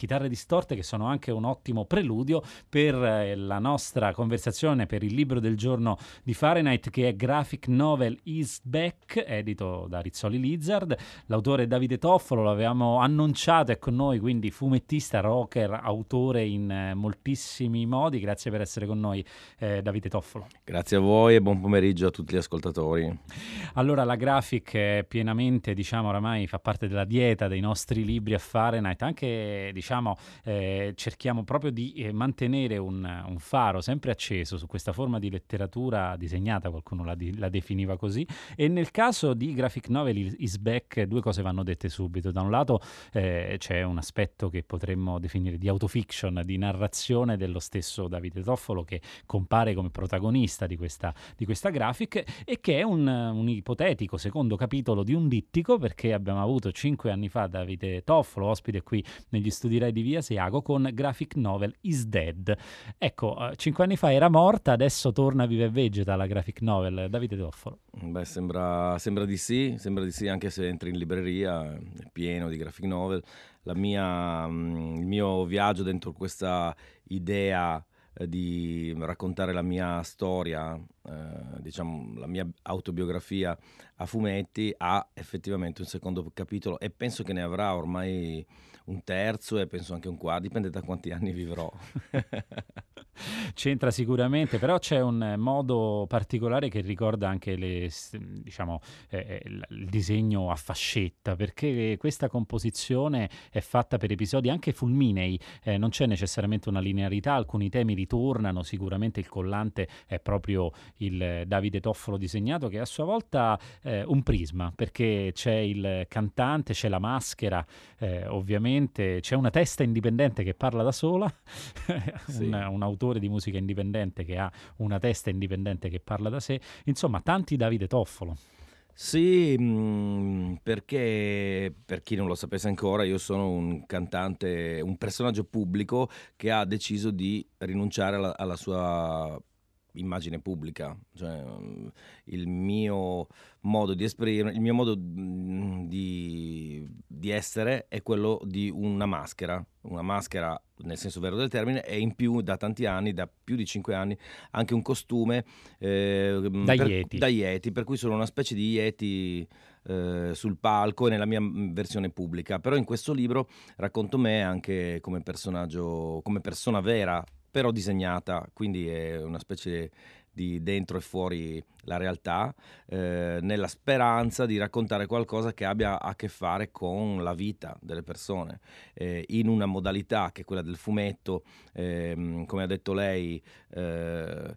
chitarre distorte che sono anche un ottimo preludio per eh, la nostra conversazione per il libro del giorno di Fahrenheit che è Graphic Novel Is Back, edito da Rizzoli Lizard. L'autore è Davide Toffolo, l'avevamo annunciato, è con noi, quindi fumettista, rocker, autore in eh, moltissimi modi. Grazie per essere con noi, eh, Davide Toffolo. Grazie a voi e buon pomeriggio a tutti gli ascoltatori. Allora, la graphic è pienamente, diciamo, oramai fa parte della dieta dei nostri libri a Fahrenheit, anche diciamo diciamo, eh, cerchiamo proprio di eh, mantenere un, un, faro sempre acceso su questa forma di letteratura disegnata, qualcuno la, di, la, definiva così, e nel caso di Graphic Novel Is Back due cose vanno dette subito. Da un lato eh, c'è un aspetto che potremmo definire di autofiction, di narrazione dello stesso Davide Toffolo che compare come protagonista di questa, di questa graphic e che è un, un ipotetico secondo capitolo di un dittico perché abbiamo avuto cinque anni fa Davide Toffolo ospite qui negli studi direi di Via Siago con graphic novel Is Dead. Ecco, eh, cinque anni fa era morta, adesso torna viva e vegeta la graphic novel. Davide Doffolo. Beh, sembra, sembra, di sì, sembra di sì anche se entri in libreria, è pieno di graphic novel. Mia, mm, il mio viaggio dentro questa idea eh, di raccontare la mia storia, eh, diciamo la mia autobiografia a fumetti, ha effettivamente un secondo capitolo e penso che ne avrà ormai un terzo e penso anche un quarto, dipende da quanti anni vivrò. C'entra sicuramente, però c'è un modo particolare che ricorda anche le, diciamo, eh, eh il disegno a fascetta, perché questa composizione è fatta per episodi anche fulminei, eh, non c'è necessariamente una linearità, alcuni temi ritornano, sicuramente il collante è proprio il Davide Toffolo disegnato che è a sua volta eh, un prisma, perché c'è il cantante, c'è la maschera, eh, ovviamente c'è una testa indipendente che parla da sola, sì. un, un autore autore di musica indipendente che ha una testa indipendente che parla da sé, insomma tanti Davide Toffolo. Sì, mm, perché per chi non lo sapesse ancora, io sono un cantante, un personaggio pubblico che ha deciso di rinunciare alla, alla sua immagine pubblica, cioè mm, il mio modo di esprimere, il mio modo mm, di, di, essere è quello di una maschera, una maschera nel senso vero del termine e in più da tanti anni, da più di cinque anni, anche un costume eh, da, per, Yeti. da Yeti, per cui sono una specie di Yeti eh, sul palco e nella mia mm, versione pubblica, però in questo libro racconto me anche come personaggio, come persona vera però disegnata, quindi è una specie di dentro e fuori la realtà, eh, nella speranza di raccontare qualcosa che abbia a che fare con la vita delle persone, eh, in una modalità che è quella del fumetto, eh, come ha detto lei, eh,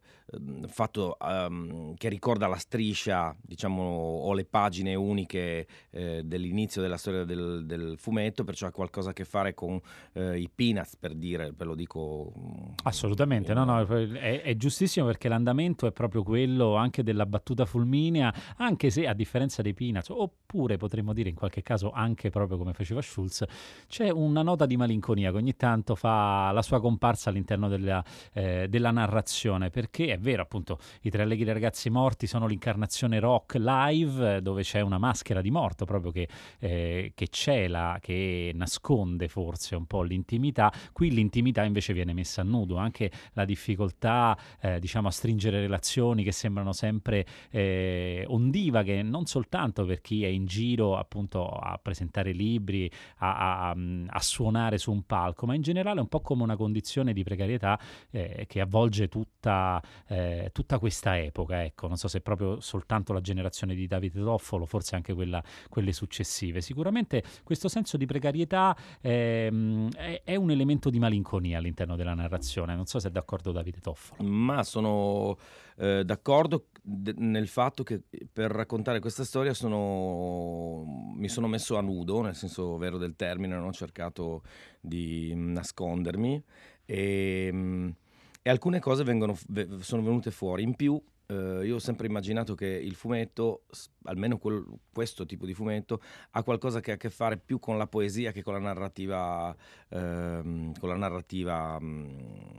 fatto um, che ricorda la striscia, diciamo, o le pagine uniche eh, dell'inizio della storia del, del, fumetto, perciò ha qualcosa a che fare con eh, i peanuts, per dire, ve lo dico. Mm, Assolutamente, no, no, è, è giustissimo perché l'andamento è proprio quello anche del della battuta fulminea, anche se a differenza dei Peanuts, oppure potremmo dire in qualche caso anche proprio come faceva Schulz, c'è una nota di malinconia che ogni tanto fa la sua comparsa all'interno della, eh, della narrazione, perché è vero appunto i tre allegri ragazzi morti sono l'incarnazione rock live dove c'è una maschera di morto proprio che, eh, che cela, che nasconde forse un po' l'intimità, qui l'intimità invece viene messa a nudo, anche la difficoltà eh, diciamo a stringere relazioni che sembrano sempre sempre eh, ondivaghe, non soltanto per chi è in giro appunto a presentare libri, a, a, a, suonare su un palco, ma in generale un po' come una condizione di precarietà eh, che avvolge tutta, eh, tutta, questa epoca. Ecco, non so se proprio soltanto la generazione di Davide Toffolo, forse anche quella, quelle successive. Sicuramente questo senso di precarietà ehm, è, è un elemento di malinconia all'interno della narrazione. Non so se è d'accordo Davide Toffolo. Ma sono eh, d'accordo d- nel fatto che per raccontare questa storia sono, mi sono messo a nudo, nel senso vero del termine, ho cercato di nascondermi e, e alcune cose vengono, sono venute fuori. In più Uh, io ho sempre immaginato che il fumetto, almeno quel, questo tipo di fumetto, ha qualcosa che ha a che fare più con la poesia che con la narrativa, uh, con la narrativa um,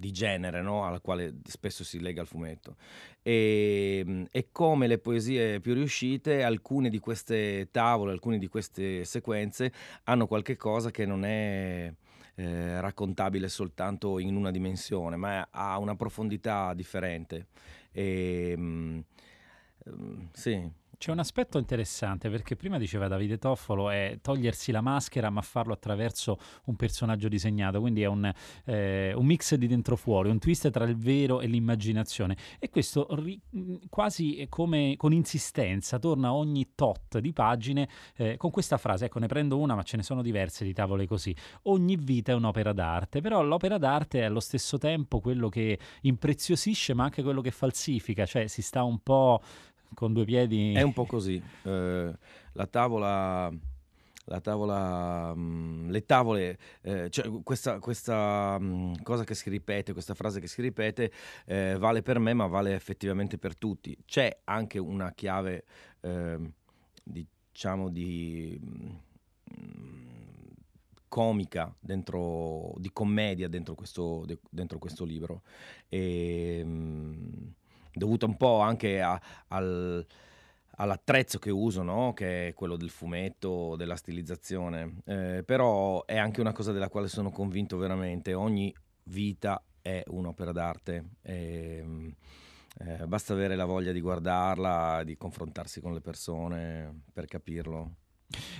di genere, no? alla quale spesso si lega il fumetto. E, e, come le poesie più riuscite, alcune di queste tavole, alcune di queste sequenze hanno qualche cosa che non è eh, raccontabile soltanto in una dimensione, ma ha una profondità differente. E, um, sì, c'è un aspetto interessante perché prima diceva Davide Toffolo è togliersi la maschera ma farlo attraverso un personaggio disegnato, quindi è un, eh, un mix di dentro fuori, un twist tra il vero e l'immaginazione. E questo ri- quasi come con insistenza torna ogni tot di pagine eh, con questa frase, ecco ne prendo una ma ce ne sono diverse di tavole così, ogni vita è un'opera d'arte, però l'opera d'arte è allo stesso tempo quello che impreziosisce ma anche quello che falsifica, cioè si sta un po' con due piedi. È un po' così. Eh, la tavola la tavola, mh, mm, le tavole, eh, cioè questa, questa mh, mm, cosa che si ripete, questa frase che si ripete, eh, vale per me, ma vale effettivamente per tutti. C'è anche una chiave, eh, diciamo, di mh, mm, comica dentro, di commedia dentro questo, de, dentro questo libro. E, dovuta un po' anche a, al, all'attrezzo che uso, no? che è quello del fumetto, della stilizzazione, eh, però è anche una cosa della quale sono convinto veramente, ogni vita è un'opera d'arte. E, eh, basta avere la voglia di guardarla, di confrontarsi con le persone per capirlo.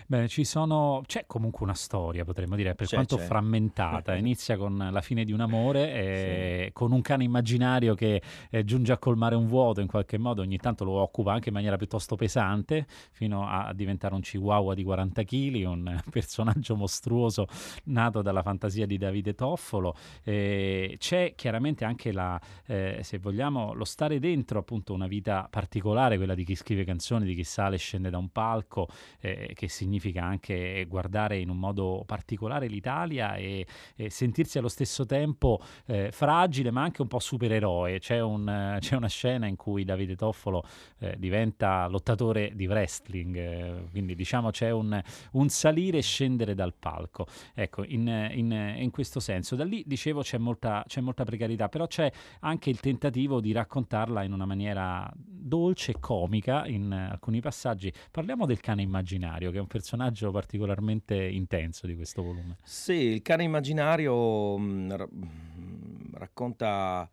Beh, ci sono, c'è comunque una storia, potremmo dire, per C'è, quanto c'è. frammentata. Inizia con la fine di un amore, e con un cane immaginario che eh, giunge a colmare un vuoto in qualche modo, ogni tanto lo occupa anche in maniera piuttosto pesante, fino a diventare un chihuahua di 40 kg, un personaggio mostruoso nato dalla fantasia di Davide Toffolo. Eh, c'è chiaramente anche la, eh, se vogliamo, lo stare dentro appunto una vita particolare, quella di chi scrive canzoni, di chi sale e scende da un palco, eh, che significa anche guardare in un modo particolare l'Italia e, e sentirsi allo stesso tempo eh, fragile ma anche un po' supereroe. C'è, un, c'è una scena in cui Davide Toffolo eh, diventa lottatore di wrestling, eh, quindi diciamo c'è un, un, salire e scendere dal palco. Ecco, in, in, in questo senso. Da lì, dicevo, c'è molta, c'è molta precarietà, però c'è anche il tentativo di raccontarla in una maniera dolce e comica in alcuni passaggi. Parliamo del cane immaginario che è un personaggio particolarmente intenso di questo volume. Sì, il cane immaginario mh, mm, mm, racconta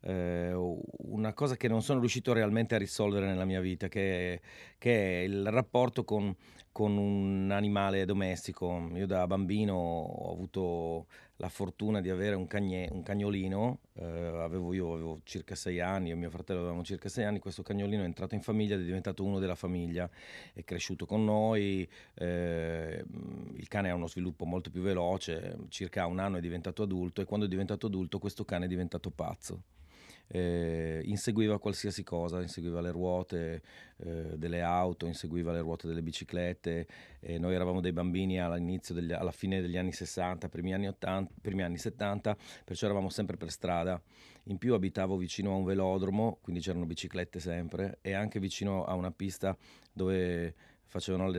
eh, una cosa che non sono riuscito realmente a risolvere nella mia vita, che, che è il rapporto con, con un animale domestico. Io da bambino ho avuto la fortuna di avere un, cagne, un cagnolino, eh, avevo, io avevo circa sei anni, io e mio fratello avevamo circa sei anni, questo cagnolino è entrato in famiglia ed è diventato uno della famiglia, è cresciuto con noi, eh, il cane ha uno sviluppo molto più veloce, circa un anno è diventato adulto e quando è diventato adulto questo cane è diventato pazzo eh, inseguiva qualsiasi cosa, inseguiva le ruote eh, delle auto, inseguiva le ruote delle biciclette. Eh, noi eravamo dei bambini degli, alla fine degli anni 60, primi anni, 80, primi anni 70, perciò eravamo sempre per strada. In più abitavo vicino a un velodromo, quindi c'erano biciclette sempre, e anche vicino a una pista dove facevano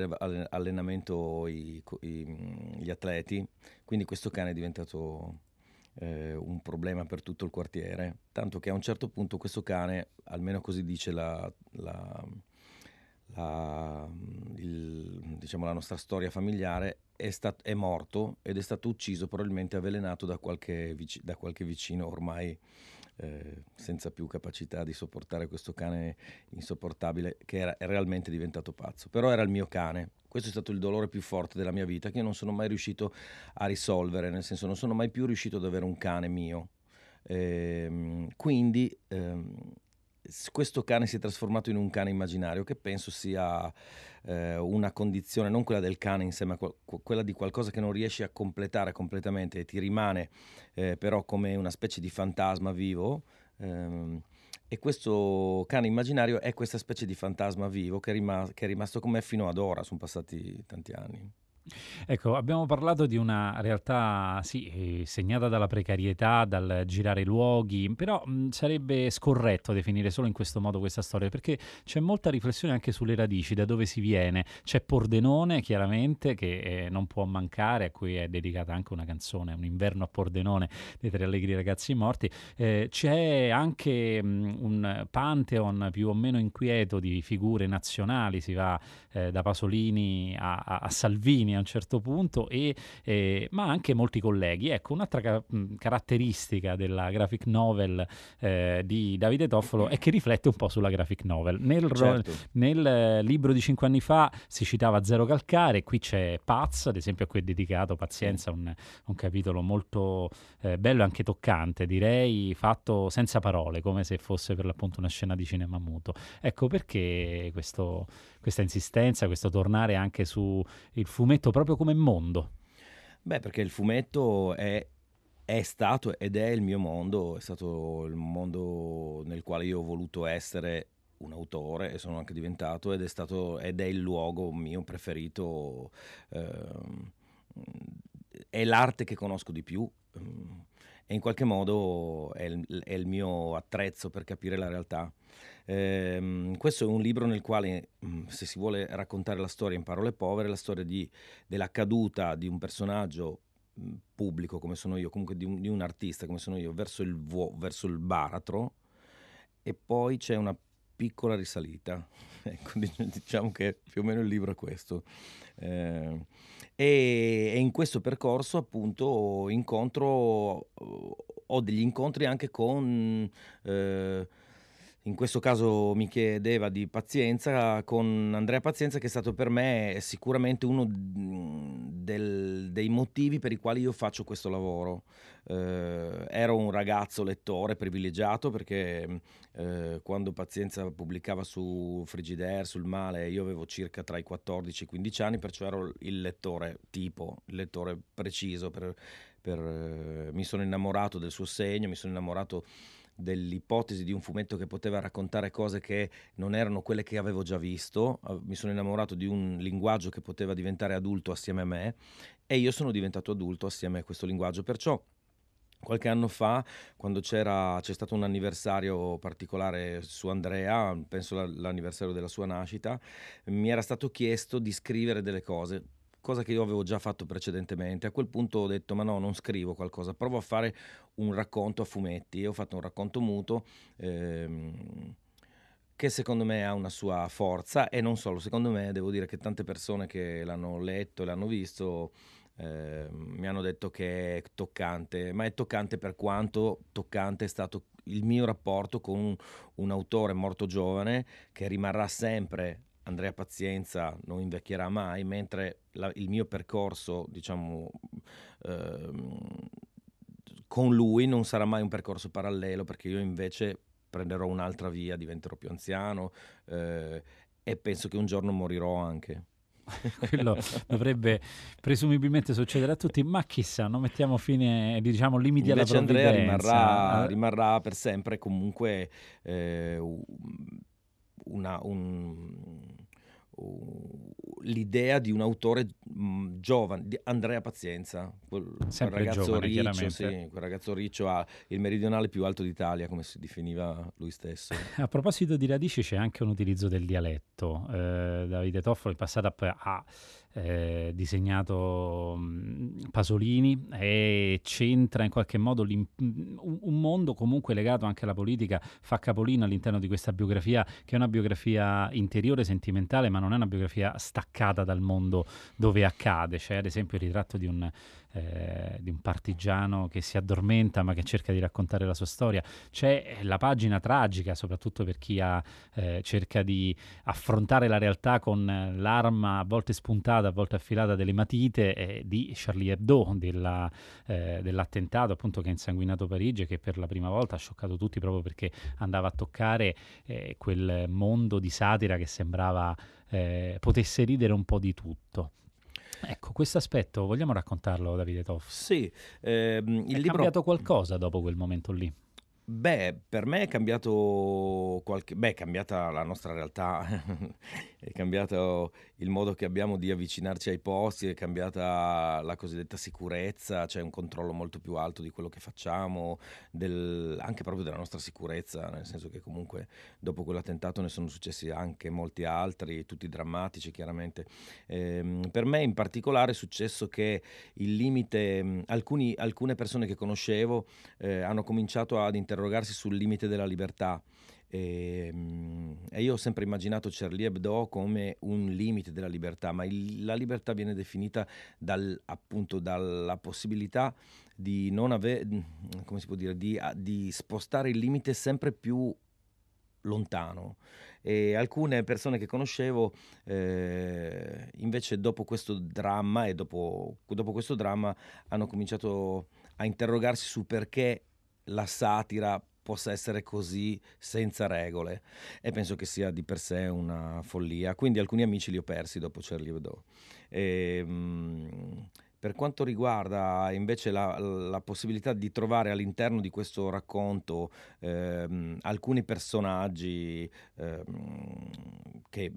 allenamento i, i, gli atleti, quindi questo cane è diventato eh, un problema per tutto il quartiere, tanto che a un certo punto questo cane, almeno così dice la, la, la, il, diciamo la nostra storia familiare, è, stat- è, morto ed è stato ucciso probabilmente avvelenato da qualche, vic- da qualche vicino ormai eh, senza più capacità di sopportare questo cane insopportabile che era, realmente diventato pazzo. Però era il mio cane. Questo è stato il dolore più forte della mia vita che non sono mai riuscito a risolvere, nel senso non sono mai più riuscito ad avere un cane mio. Ehm, quindi ehm, questo cane si è trasformato in un cane immaginario che penso sia eh, una condizione, non quella del cane insieme a qual- quella di qualcosa che non riesci a completare completamente e ti rimane eh, però come una specie di fantasma vivo. Ehm, e questo cane immaginario è questa specie di fantasma vivo che è, che è rimasto con me fino ad ora, sono passati tanti anni. Ecco, abbiamo parlato di una realtà, sì, eh, segnata dalla precarietà, dal girare luoghi, però mh, sarebbe scorretto definire solo in questo modo questa storia, perché c'è molta riflessione anche sulle radici, da dove si viene. C'è Pordenone, chiaramente, che eh, non può mancare, a cui è dedicata anche una canzone, Un inverno a Pordenone, dei Tre Allegri Ragazzi Morti. Eh, c'è anche mh, un pantheon più o meno inquieto di figure nazionali, si va eh, da Pasolini a, a, a Salvini, a un certo punto, e, eh, ma anche molti colleghi. Ecco, un'altra ca- caratteristica della graphic novel eh, di Davide Toffolo è che riflette un po' sulla graphic novel. Nel, certo. nel eh, libro di cinque anni fa si citava Zero Calcare, qui c'è Paz, ad esempio a cui è dedicato Pazienza, un, un capitolo molto eh, bello e anche toccante, direi, fatto senza parole, come se fosse per l'appunto una scena di cinema muto. Ecco perché questo, questa insistenza, questo tornare anche sul fumetto proprio come mondo? Beh, perché il fumetto è, è, stato ed è il mio mondo, è stato il mondo nel quale io ho voluto essere un autore e sono anche diventato ed è, stato, ed è il luogo mio preferito, eh, è l'arte che conosco di più. Eh, e in qualche modo è il, è il, mio attrezzo per capire la realtà. Eh, questo è un libro nel quale, mm, se si vuole raccontare la storia in parole povere, la storia di, della caduta di un personaggio mm, pubblico come sono io, comunque di un, di un artista come sono io, verso il, vo, verso il baratro e poi c'è una piccola risalita. ecco, diciamo che più o meno il libro è questo. Eh, e, e, in questo percorso appunto incontro, ho degli incontri anche con... Eh, in questo caso mi chiedeva di pazienza con Andrea Pazienza che è stato per me sicuramente uno del, dei motivi per i quali io faccio questo lavoro. Eh, ero un ragazzo lettore privilegiato perché eh, quando Pazienza pubblicava su Frigidaire, sul male, io avevo circa tra i 14 e i 15 anni, perciò ero il lettore tipo, il lettore preciso. Per, per, eh, mi sono innamorato del suo segno, mi sono innamorato dell'ipotesi di un fumetto che poteva raccontare cose che non erano quelle che avevo già visto, mi sono innamorato di un linguaggio che poteva diventare adulto assieme a me e io sono diventato adulto assieme a questo linguaggio, perciò Qualche anno fa, quando c'era, c'è stato un anniversario particolare su Andrea, penso l'anniversario della sua nascita, mi era stato chiesto di scrivere delle cose cosa che io avevo già fatto precedentemente. A quel punto ho detto: Ma no, non scrivo qualcosa, provo a fare un racconto a fumetti. E ho fatto un racconto muto. Ehm, che secondo me ha una sua forza e non solo, secondo me devo dire che tante persone che l'hanno letto e l'hanno visto eh, mi hanno detto che è toccante, ma è toccante per quanto toccante è stato il mio rapporto con un, un autore morto giovane che rimarrà sempre Andrea Pazienza non invecchierà mai, mentre la, il mio percorso, diciamo, ehm, con lui non sarà mai un percorso parallelo, perché io invece prenderò un'altra via, diventerò più anziano eh, e penso che un giorno morirò anche. Quello dovrebbe presumibilmente succedere a tutti, ma chissà, non mettiamo fine, diciamo, limiti Invece alla provvidenza. Andrea rimarrà, rimarrà per sempre comunque eh, una, un, l'idea di un autore mh, mm, giovane, di Andrea Pazienza, quel, quel ragazzo giovane, riccio, sì, quel ragazzo riccio ha il meridionale più alto d'Italia, come si definiva lui stesso. A proposito di radici c'è anche un utilizzo del dialetto. Eh, Davide Toffolo in passato ha eh, disegnato Pasolini e c'entra in qualche modo un, un, mondo comunque legato anche alla politica, fa capolino all'interno di questa biografia che è una biografia interiore, sentimentale, ma non è una biografia staccata dal mondo dove accade. C'è ad esempio il ritratto di un eh, di un partigiano che si addormenta ma che cerca di raccontare la sua storia. C'è la pagina tragica, soprattutto per chi ha, eh, cerca di affrontare la realtà con l'arma a volte spuntata, a volte affilata delle matite, eh, di Charlie Hebdo, della, eh, dell'attentato appunto che ha insanguinato Parigi e che per la prima volta ha scioccato tutti proprio perché andava a toccare eh, quel mondo di satira che sembrava eh, potesse ridere un po' di tutto. Ecco, questo aspetto vogliamo raccontarlo, Davide Toff? Sì, ehm, il è libro... cambiato qualcosa dopo quel momento lì? Beh, per me è cambiato qualche... Beh, è cambiata la nostra realtà, è cambiato il modo che abbiamo di avvicinarci ai posti, è cambiata la cosiddetta sicurezza, c'è un controllo molto più alto di quello che facciamo, del, anche proprio della nostra sicurezza, nel senso che comunque dopo quell'attentato ne sono successi anche molti altri, tutti drammatici chiaramente. Eh, per me in particolare è successo che il limite, alcuni, alcune persone che conoscevo eh, hanno cominciato ad interrogarsi sul limite della libertà. E, ehm, e, io ho sempre immaginato Charlie Hebdo come un limite della libertà, ma il, la libertà viene definita dal, appunto dalla possibilità di non avere, come si può dire, di, di spostare il limite sempre più lontano. E alcune persone che conoscevo eh, invece dopo questo dramma e dopo, dopo questo dramma hanno cominciato a interrogarsi su perché la satira possa essere così senza regole e penso che sia di per sé una follia. Quindi alcuni amici li ho persi dopo Charlie Hebdo. E, mh, per quanto riguarda invece la, la, possibilità di trovare all'interno di questo racconto ehm, alcuni personaggi ehm, che,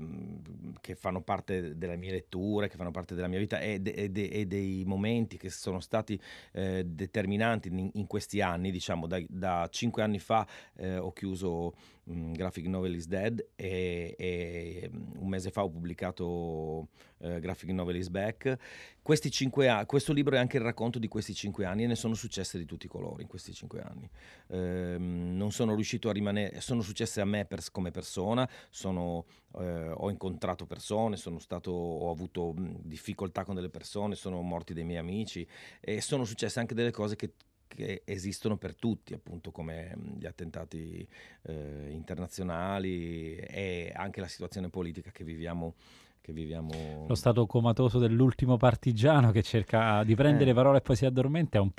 che, fanno parte delle mie letture, che fanno parte della mia vita e, de, de, e dei momenti che sono stati eh, determinanti in, in, questi anni, diciamo da, da cinque anni fa eh, ho chiuso Graphic Novel is Dead e, e, un mese fa ho pubblicato uh, Graphic Novel is Back. A- questo libro è anche il racconto di questi cinque anni e ne sono successe di tutti i colori in questi cinque anni. Um, non sono riuscito a rimanere, sono successe a me per, come persona, sono, uh, ho incontrato persone, stato, ho avuto mh, difficoltà con delle persone, sono morti dei miei amici e sono successe anche delle cose che che esistono per tutti, appunto come gli attentati eh, internazionali e anche la situazione politica che viviamo che viviamo... Lo stato comatoso dell'ultimo partigiano che cerca di prendere eh. parole e poi si addormenta è un,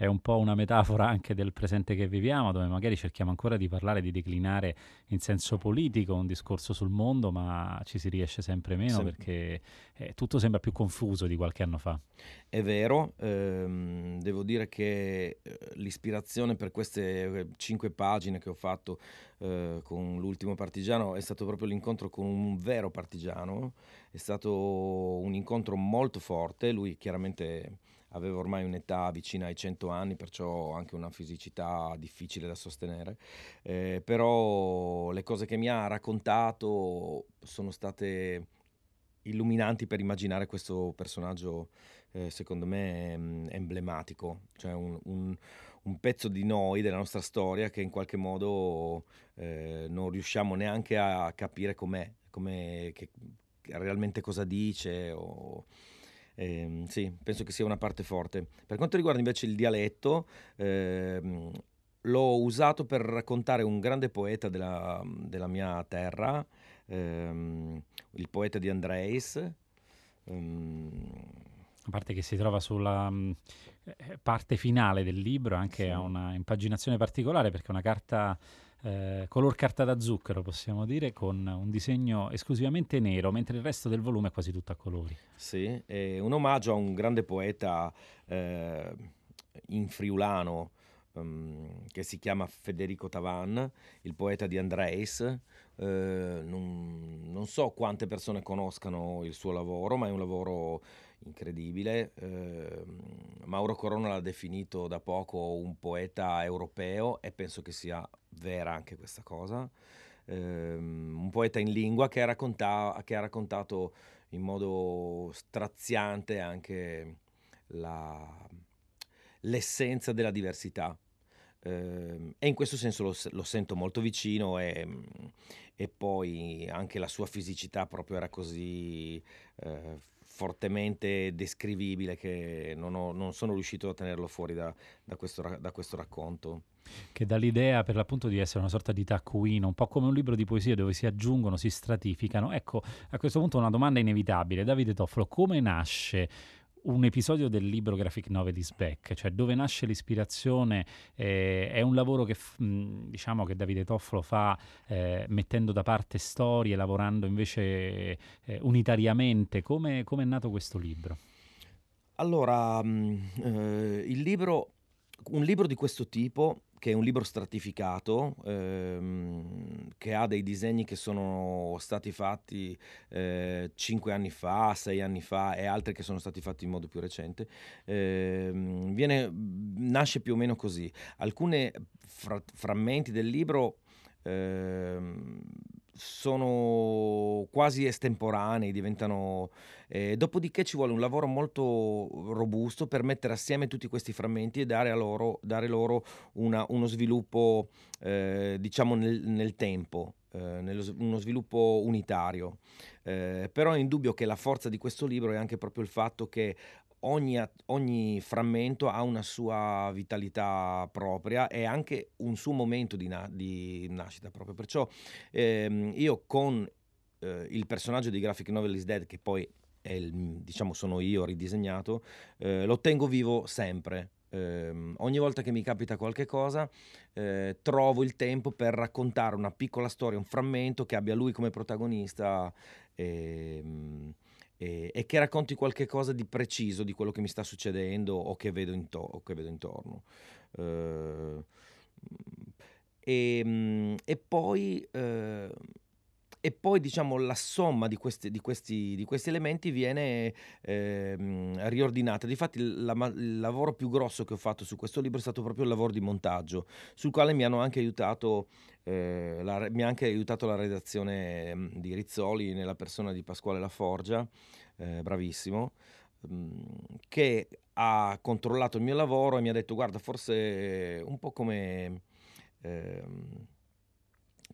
è un, po', una metafora anche del presente che viviamo, dove magari cerchiamo ancora di parlare, di declinare in senso politico un discorso sul mondo, ma ci si riesce sempre meno sì. perché eh, tutto sembra più confuso di qualche anno fa. È vero, ehm, devo dire che eh, l'ispirazione per queste eh, cinque pagine che ho fatto eh, con l'ultimo partigiano è stato proprio l'incontro con un vero partigiano, è stato un incontro molto forte, lui chiaramente aveva ormai un'età vicina ai 100 anni, perciò anche una fisicità difficile da sostenere, eh, però le cose che mi ha raccontato sono state illuminanti per immaginare questo personaggio, eh, secondo me, mm, emblematico, cioè un, un un pezzo di noi, della nostra storia, che in qualche modo eh, non riusciamo neanche a capire com'è, com'è che, realmente cosa dice. O, ehm, sì, penso che sia una parte forte. Per quanto riguarda invece il dialetto, ehm, l'ho usato per raccontare un grande poeta della, della mia terra, ehm, il poeta di Andreis. Um, a parte che si trova sulla mh, eh, parte finale del libro, anche sì. ha una impaginazione particolare perché è una carta eh, color carta da zucchero, possiamo dire, con un disegno esclusivamente nero, mentre il resto del volume è quasi tutto a colori. Sì, è un omaggio a un grande poeta eh, in friulano um, che si chiama Federico Tavan, il poeta di Andreis. Eh, non, non so quante persone conoscano il suo lavoro, ma è un lavoro incredibile. Eh, Mauro Corona l'ha definito da poco un poeta europeo e penso che sia vera anche questa cosa. Eh, un poeta in lingua che ha, racconta- che ha raccontato in modo straziante anche la, l'essenza della diversità. Eh, e in questo senso lo, lo sento molto vicino e, e, poi anche la sua fisicità proprio era così eh, fortemente descrivibile che non, ho, non, sono riuscito a tenerlo fuori da, da, questo, da, questo, racconto. Che dà l'idea per l'appunto di essere una sorta di taccuino, un po' come un libro di poesia dove si aggiungono, si stratificano. Ecco, a questo punto una domanda inevitabile. Davide Toffolo, come nasce un episodio del libro Graphic Novel is Back, cioè dove nasce l'ispirazione, eh, è un lavoro che diciamo che Davide Toffolo fa eh, mettendo da parte storie, lavorando invece eh, unitariamente. Come, come, è nato questo libro? Allora, mh, eh, il libro, un libro di questo tipo che è un libro stratificato, ehm, che ha dei disegni che sono stati fatti eh, 5 anni fa, 6 anni fa e altri che sono stati fatti in modo più recente, ehm, viene, nasce più o meno così. Alcuni fra- frammenti del libro ehm, sono quasi estemporanei, diventano... Eh, dopodiché ci vuole un lavoro molto robusto per mettere assieme tutti questi frammenti e dare, loro, dare loro una, uno sviluppo, eh, diciamo, nel, nel tempo. Eh, nello, uno sviluppo unitario. Eh, però è indubbio che la forza di questo libro è anche proprio il fatto che ogni, ogni, frammento ha una sua vitalità propria e anche un suo momento di, na- di nascita proprio. Perciò ehm, io con eh, il personaggio di Graphic Novel is Dead, che poi è il, diciamo sono io ridisegnato, eh, lo tengo vivo sempre. Eh, ogni volta che mi capita qualche cosa, eh, trovo il tempo per raccontare una piccola storia, un frammento che abbia lui come protagonista. Ehm, e, e, che racconti qualche cosa di preciso di quello che mi sta succedendo o che vedo, into- che vedo intorno. Uh, e, e, poi, uh, e, poi, diciamo, la somma di questi, di questi, di questi elementi viene eh, riordinata. Difatti la, il lavoro più grosso che ho fatto su questo libro è stato proprio il lavoro di montaggio, sul quale mi hanno anche aiutato eh, la, mi ha anche aiutato la redazione mm, di Rizzoli nella persona di Pasquale Laforgia, eh, bravissimo, mh, mm, che ha controllato il mio lavoro e mi ha detto guarda forse un po' come... Eh,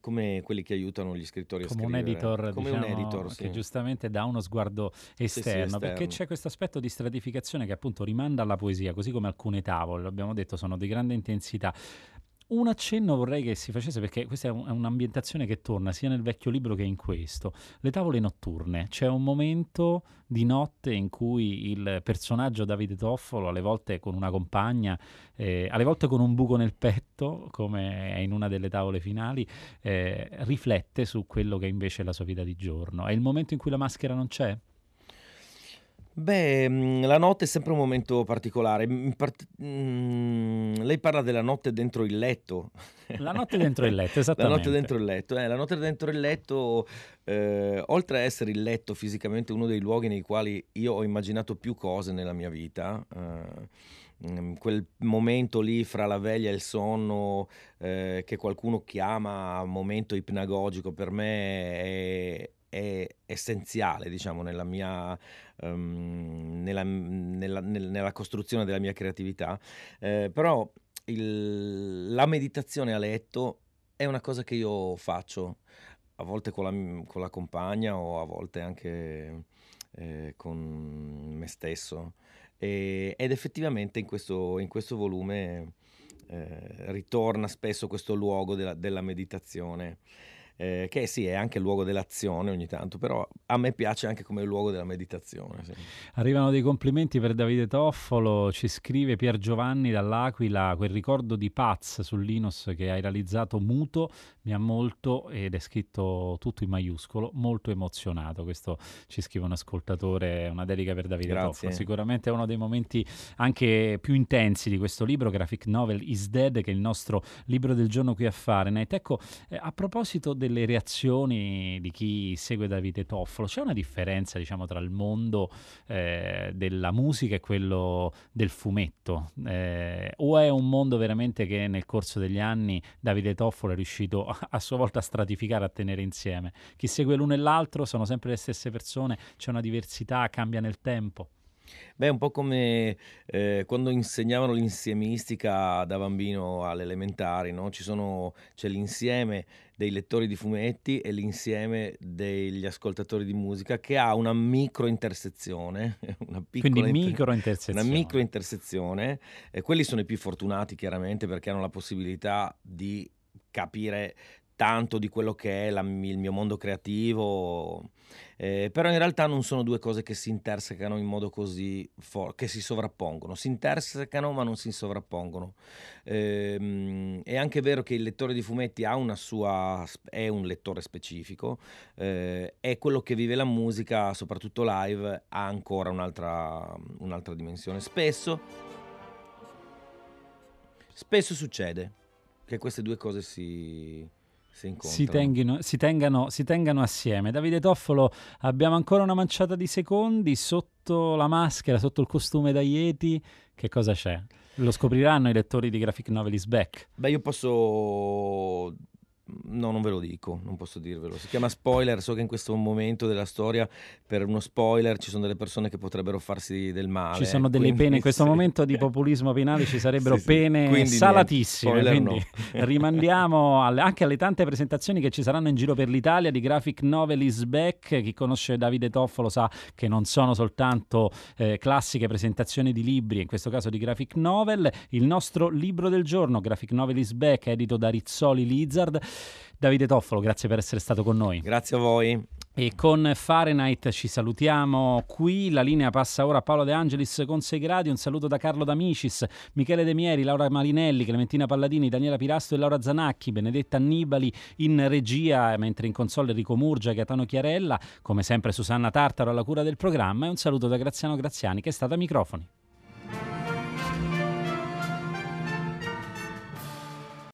come quelli che aiutano gli scrittori come a scrivere. Un editor, come diciamo, un editor, sì. che giustamente dà uno sguardo esterno, sì, sì, esterno, perché c'è questo aspetto di stratificazione che appunto rimanda alla poesia, così come alcune tavole, l'abbiamo detto, sono di grande intensità. Un accenno vorrei che si facesse perché questa è, un, è, un'ambientazione che torna sia nel vecchio libro che in questo. Le tavole notturne. C'è un momento di notte in cui il personaggio Davide Toffolo, alle volte con una compagna, eh, alle volte con un buco nel petto, come è in una delle tavole finali, eh, riflette su quello che invece è la sua vita di giorno. È il momento in cui la maschera non c'è? Beh, mhmm, la notte è sempre un momento particolare. part- mhmm, lei parla della notte dentro il letto. La notte dentro il letto, La notte dentro il letto, eh, la notte dentro il letto, eh, oltre a essere il letto fisicamente uno dei luoghi nei quali io ho immaginato più cose nella mia vita, eh, mm, quel momento lì fra la veglia e il sonno, eh, che qualcuno chiama momento ipnagogico, per me è, è essenziale, diciamo, nella mia, um, nella, nella, nella, costruzione della mia creatività. Eh, però il, la meditazione a letto è una cosa che io faccio a volte con la, con la compagna o a volte anche eh, con me stesso. E, ed effettivamente in questo, in questo volume eh, ritorna spesso questo luogo della, della meditazione eh, che sì, è anche il luogo dell'azione ogni tanto, però a me piace anche come luogo della meditazione. Sì. Arrivano dei complimenti per Davide Toffolo, ci scrive Pier Giovanni dall'Aquila, quel ricordo di Paz sul Linus che hai realizzato muto mi ha molto, ed è scritto tutto in maiuscolo, molto emozionato. Questo ci scrive un ascoltatore, una dedica per Davide Grazie. Toffolo. Sicuramente è uno dei momenti anche più intensi di questo libro, Graphic Novel Is Dead, che è il nostro libro del giorno qui a Fahrenheit. Ecco, eh, a proposito del delle reazioni di chi segue Davide Toffolo, c'è una differenza diciamo tra il mondo eh, della musica e quello del fumetto? Eh, o è un mondo veramente che nel corso degli anni Davide Toffolo è riuscito a, a sua volta a stratificare, a tenere insieme? Chi segue l'uno e l'altro sono sempre le stesse persone, c'è una diversità, cambia nel tempo? Beh, un po' come eh, quando insegnavano l'insiemistica da bambino alle elementari, no? Ci sono, c'è l'insieme dei lettori di fumetti e l'insieme degli ascoltatori di musica che ha una micro intersezione, una piccola Quindi micro intersezione. Una micro intersezione. E quelli sono i più fortunati chiaramente perché hanno la possibilità di capire tanto di quello che è la, il mio mondo creativo, eh, però in realtà non sono due cose che si intersecano in modo così forte, che si sovrappongono, si intersecano ma non si sovrappongono. Eh, è anche vero che il lettore di fumetti ha una sua, è un lettore specifico, eh, è quello che vive la musica, soprattutto live, ha ancora un'altra, un'altra dimensione. Spesso, spesso succede che queste due cose si, si, si, tenghino, si, tengano, si tengano assieme. Davide Toffolo, abbiamo ancora una manciata di secondi sotto la maschera, sotto il costume da Yeti. Che cosa c'è? Lo scopriranno i lettori di Graphic Novel is Back. Beh, io posso No, non ve lo dico, non posso dirvelo. Si chiama spoiler, so che in questo momento della storia per uno spoiler ci sono delle persone che potrebbero farsi del male. Ci sono delle quindi, pene in questo sì. momento di populismo penale, ci sarebbero sì, pene quindi salatissime, quindi no. rimandiamo alle, anche alle tante presentazioni che ci saranno in giro per l'Italia di Graphic Novel is Back. Chi conosce Davide Toffolo sa che non sono soltanto eh, classiche presentazioni di libri, in questo caso di Graphic Novel. Il nostro libro del giorno, Graphic Novel is Back, edito da Rizzoli Lizard. Davide Toffolo, grazie per essere stato con noi. Grazie a voi. E con Fahrenheit ci salutiamo qui. La linea passa ora a Paolo De Angelis con 6 gradi. Un saluto da Carlo D'Amicis, Michele De Mieri, Laura Marinelli, Clementina Palladini, Daniela Pirasto e Laura Zanacchi, Benedetta Annibali in regia, mentre in console Enrico Murgia Gaetano Chiarella. Come sempre Susanna Tartaro alla cura del programma. E un saluto da Graziano Graziani che è stato a microfoni.